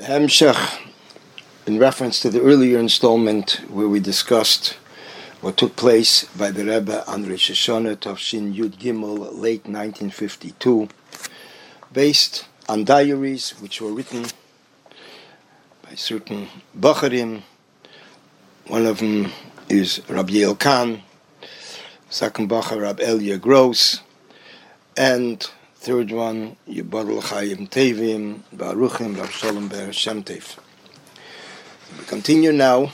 Hemshech, in reference to the earlier installment where we discussed what took place by the Rebbe on Rosh Hashanah Tavshin Yud Gimel, late 1952, based on diaries which were written by certain Bacharim. One of them is Rabbi Yoel Kahn, second Bachar Rab Elia Gross, and third one Yibadal Chaim Tevim, Baruchim, Rav Shalom Ber Shem Tev. We continue now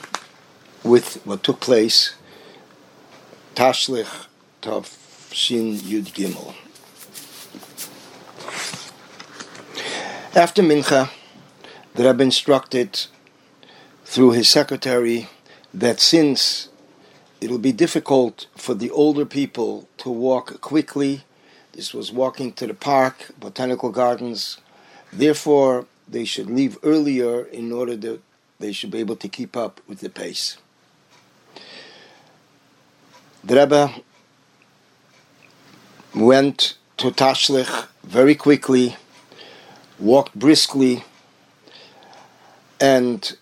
with what took place Tashlich Tav Shin Yud Gimel. After Mincha, the Rebbe instructed through his secretary that since it will be difficult for the older people to walk quickly this was walking to the park, botanical gardens. Therefore, they should leave earlier in order that they should be able to keep up with the pace. The Rebbe went to Tashlich very quickly, walked briskly, and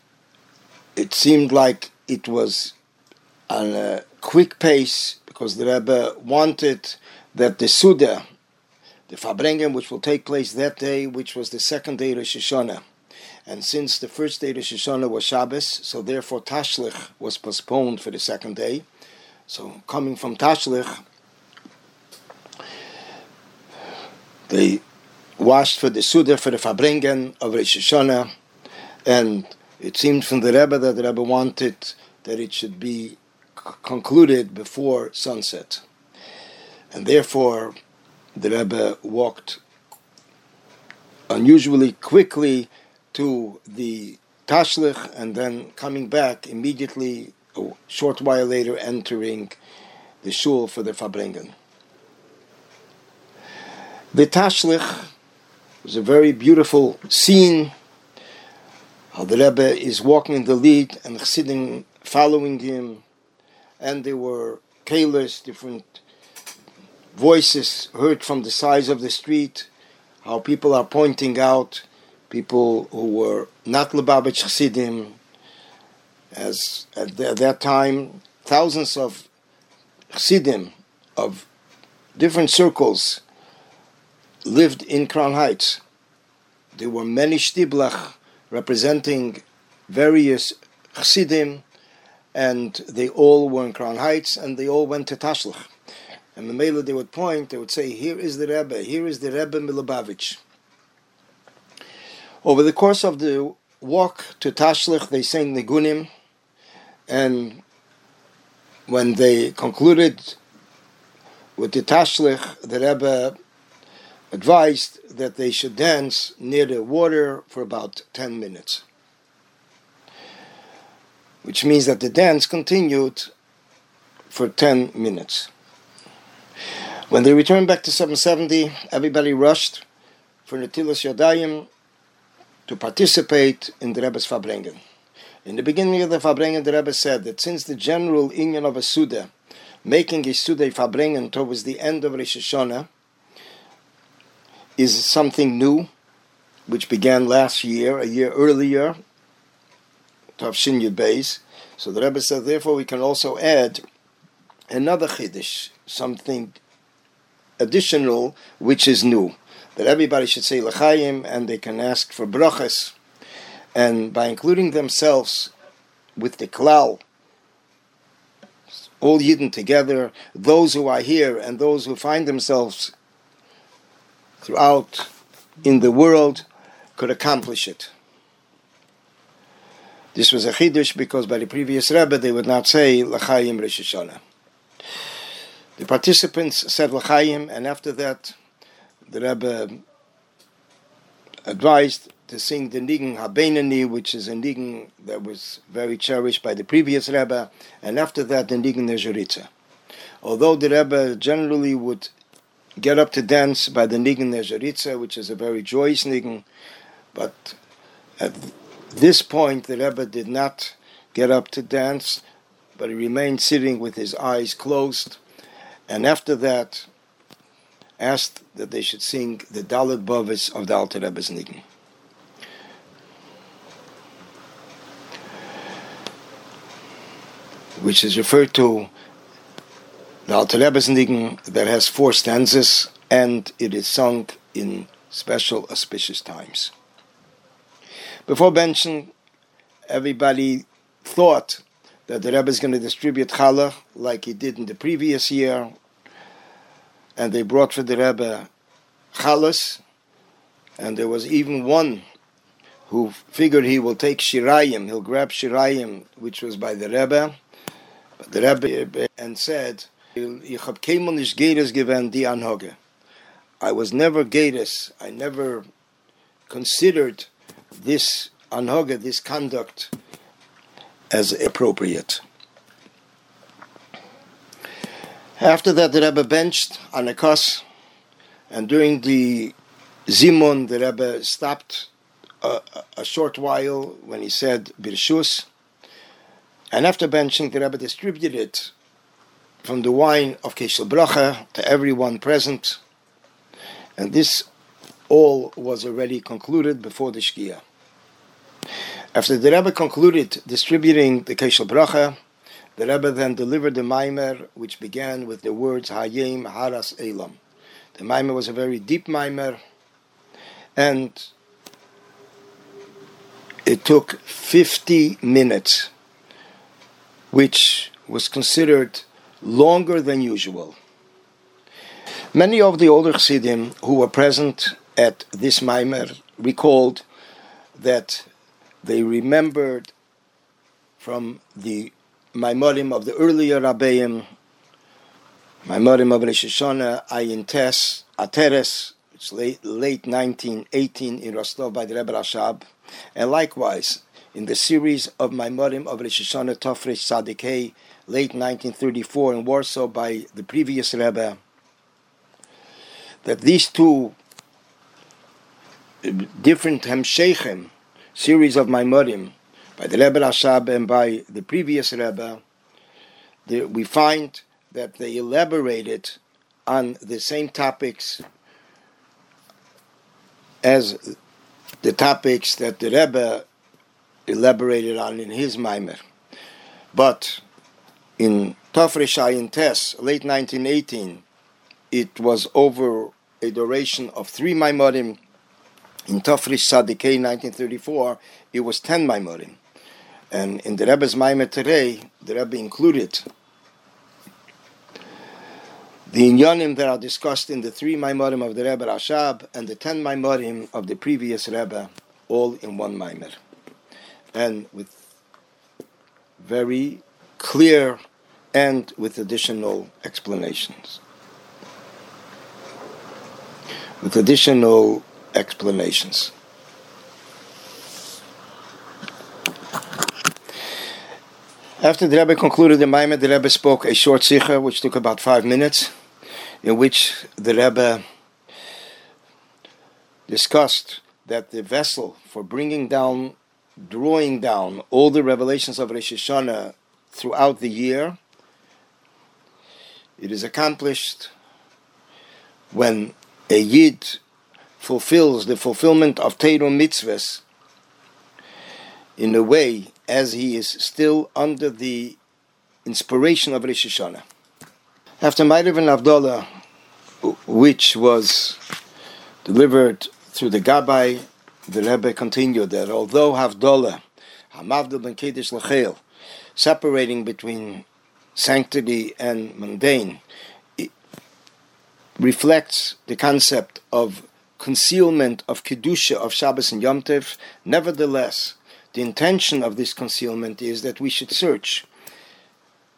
it seemed like it was on a quick pace because the Rebbe wanted that the Suda, the Farbrengen, which will take place that day, which was the second day of Rosh Hashanah, and since the first day of Rosh Hashanah was Shabbos, so therefore Tashlich was postponed for the second day. So coming from Tashlich, they washed for the Suda, for the Farbrengen of Rosh Hashanah, and it seemed from the Rebbe that the Rebbe wanted that it should be concluded before sunset. And therefore, the Rebbe walked unusually quickly to the Tashlich and then coming back immediately, a short while later, entering the shul for the Farbrengen. The Tashlich was a very beautiful scene. How the Rebbe is walking in the lead and Chassidim following him, and there were kalas, different voices heard from the sides of the street, how people are pointing out people who were not Lubavitch Chassidim, as at, the, at, that time thousands of Chassidim of different circles lived in Crown Heights. There were many shtiblach representing various Chassidim, and they all were in Crown Heights, and they all went to Tashlich. And the Mela they would point, they would say, here is the Rebbe, here is the Rebbe Milubavitch. Over the course of the walk to Tashlich, they sang Nigunim, and when they concluded with the Tashlich, the Rebbe advised that they should dance near the water for about 10 minutes. Which means that the dance continued for 10 minutes. When they returned back to 770, everybody rushed for Natilas Yadayim to participate in the Rebbe's Farbrengen. In the beginning of the Farbrengen, the Rebbe said that since the general union of a Suda, making a Suda Farbrengen towards the end of Rosh Hashanah, is something new, which began last year, a year earlier, Tavshin Yud Beis. So the Rebbe said, therefore, we can also add another Chiddush, something additional which is new. That everybody should say L'chaim and they can ask for brachas. And by including themselves with the klal, all Yidden together, those who are here and those who find themselves throughout in the world could accomplish it. This was a chidush because by the previous Rebbe they would not say L'chaim Rosh. The participants said L'chaim, and after that, the Rebbe advised to sing the Nigen Habeinani, which is a Nigen that was very cherished by the previous Rebbe, and after that, the Nigen Nezeritza. Although the Rebbe generally would get up to dance by the Nigen Nezeritza, which is a very joyous Nigen, but at this point, the Rebbe did not get up to dance, but he remained sitting with his eyes closed and after that asked that they should sing the Daled Bavos of the Alter Rebbe's Nigun. Which is referred to the Alter Rebbe's Nigun that has four stanzas and it is sung in special auspicious times. Before benching, everybody thought that the Rebbe is going to distribute challah like he did in the previous year and they brought for the Rebbe challahs, and there was even one who figured he will take shirayim, he'll grab shirayim, which was by the Rebbe, but the Rebbe and said. I was never Geres. I never considered this anhoge, this conduct, as appropriate. After that, the Rebbe benched on a kos, and during the Zimun, the Rebbe stopped a, a, short while when he said Birshus, and after benching, the Rebbe distributed it from the wine of Kos shel Bracha to everyone present, and this all was already concluded before the Shkia. After the Rebbe concluded distributing the Kos shel Bracha, the Rebbe then delivered the Maimer, which began with the words Hayom Haras Olam. The Maimer was a very deep Maimer, and it took 50 minutes, which was considered longer than usual. Many of the older Chassidim who were present at this Maimer recalled that they remembered from the Maimorim of the earlier Rabbeim, Maimorim of Rosh Hashanah, Ayin Tes, Ateres, it's late, late 1918 in Rostov by the Rebbe Rashab, and likewise in the series of Maimorim of Rosh Hashanah Tofresh Sadikei, late 1934 in Warsaw by the previous Rebbe, that these two different Hemshechem, series of Maimorim, by the Rebbe Rashab and by the previous Rebbe, the, we find that they elaborated on the same topics as the topics that the Rebbe elaborated on in his Maimer. But in Tafresh Ayin Tes, late 1918, it was over a duration of three Maimorim in Tafrish Sadikei 1934, it was 10 Maimorim. And in the Rebbe's Maimer today, the Rebbe included the inyanim that are discussed in the three Maimorim of the Rebbe Rashab and the 10 Maimorim of the previous Rebbe, all in one Maimer. And with very clear and with additional explanations. With additional explanations. After the Rebbe concluded the Maimer, the Rebbe spoke a short sikha, which took about five minutes, in which the Rebbe discussed that the vessel for bringing down, drawing down all the revelations of Rosh Hashanah throughout the year, it is accomplished when a Yid fulfills the fulfillment of Torah mitzvahs in a way as he is still under the inspiration of Rosh Hashanah. After Ma'ariv and Havdalah, which was delivered through the Gabbai, the Rebbe continued that although Havdalah, Hamavdal ben Kiddush Lachel, separating between sanctity and mundane, reflects the concept of concealment of Kedusha of Shabbos and Yom Tov. Nevertheless, the intention of this concealment is that we should search.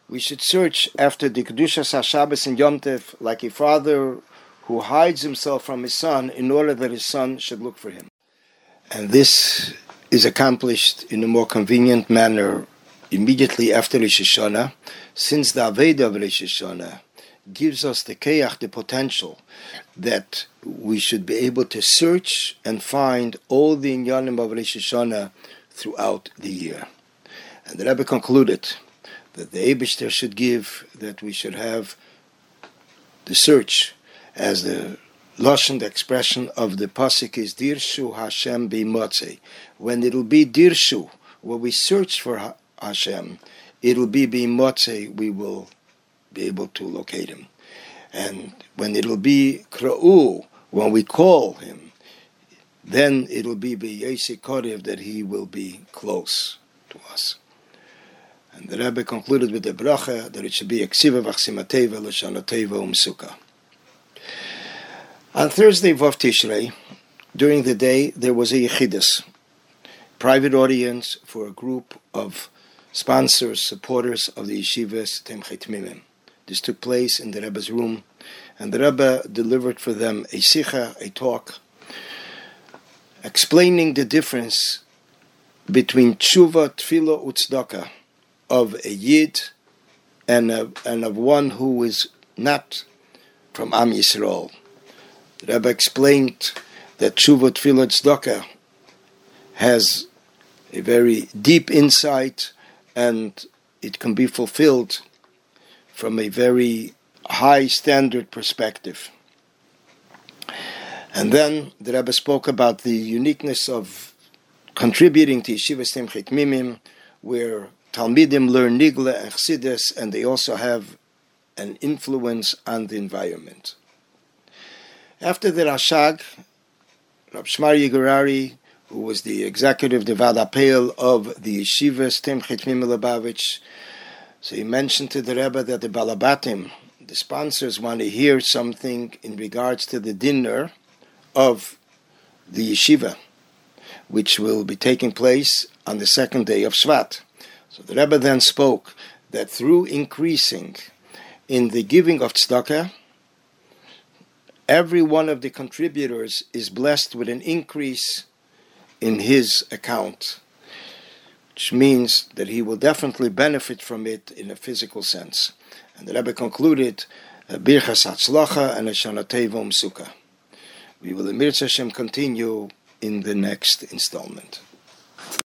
We should search after the Kedusha Shabbos and Yom Tov like a father who hides himself from his son in order that his son should look for him. And this is accomplished in a more convenient manner immediately after Rosh Hashanah, since the Aveda of Rosh Hashanah gives us the keach, the potential that we should be able to search and find all the inyanim of Rosh Hashanah throughout the year. And the Rebbe concluded that the Ebishter should give, that we should have the search as the Lashon, expression of the Pasik is Dirshu Hashem B'motze. When it'll be Dirshu, when we search for Hashem, it'll be b'motze, we will be able to locate him. And when it'll be kra'u, when we call him, then it'll be b'yesi korev that he will be close to us. And the Rebbe concluded with the bracha that it should be eksiva v'achsimateva l'shanoteva umsuka. On Thursday, Vav Tishrei, during the day, there was a yechidus, private audience for a group of sponsors, supporters of the yeshivas Temchet. This took place in the Rebbe's room, and the Rebbe delivered for them a sicha, a talk, explaining the difference between tshuva, tefillah, utzdaka of a yid and, a, and of one who is not from Am Yisrael. The Rebbe explained that tshuva, tefillah, tzedakah has a very deep insight and it can be fulfilled from a very high standard perspective. And then the Rebbe spoke about the uniqueness of contributing to Yeshiva Simchet Mimim, where Talmidim learn Nigla and Chassidus, and they also have an influence on the environment. After the Rashag, Rab Shmarya Gurary, who was the executive Devad Apel of the Yeshiva Simchet Mimim Lubavitch, so he mentioned to the Rebbe that the Balabatim, the sponsors, want to hear something in regards to the dinner of the yeshiva, which will be taking place on the second day of Shvat. So the Rebbe then spoke that through increasing in the giving of tzedakah, every one of the contributors is blessed with an increase in his account, which means that he will definitely benefit from it in a physical sense. And the Rebbe concluded, Birchas Hatzlacha and a Sukkah. We will, in Hashem, continue in the next installment.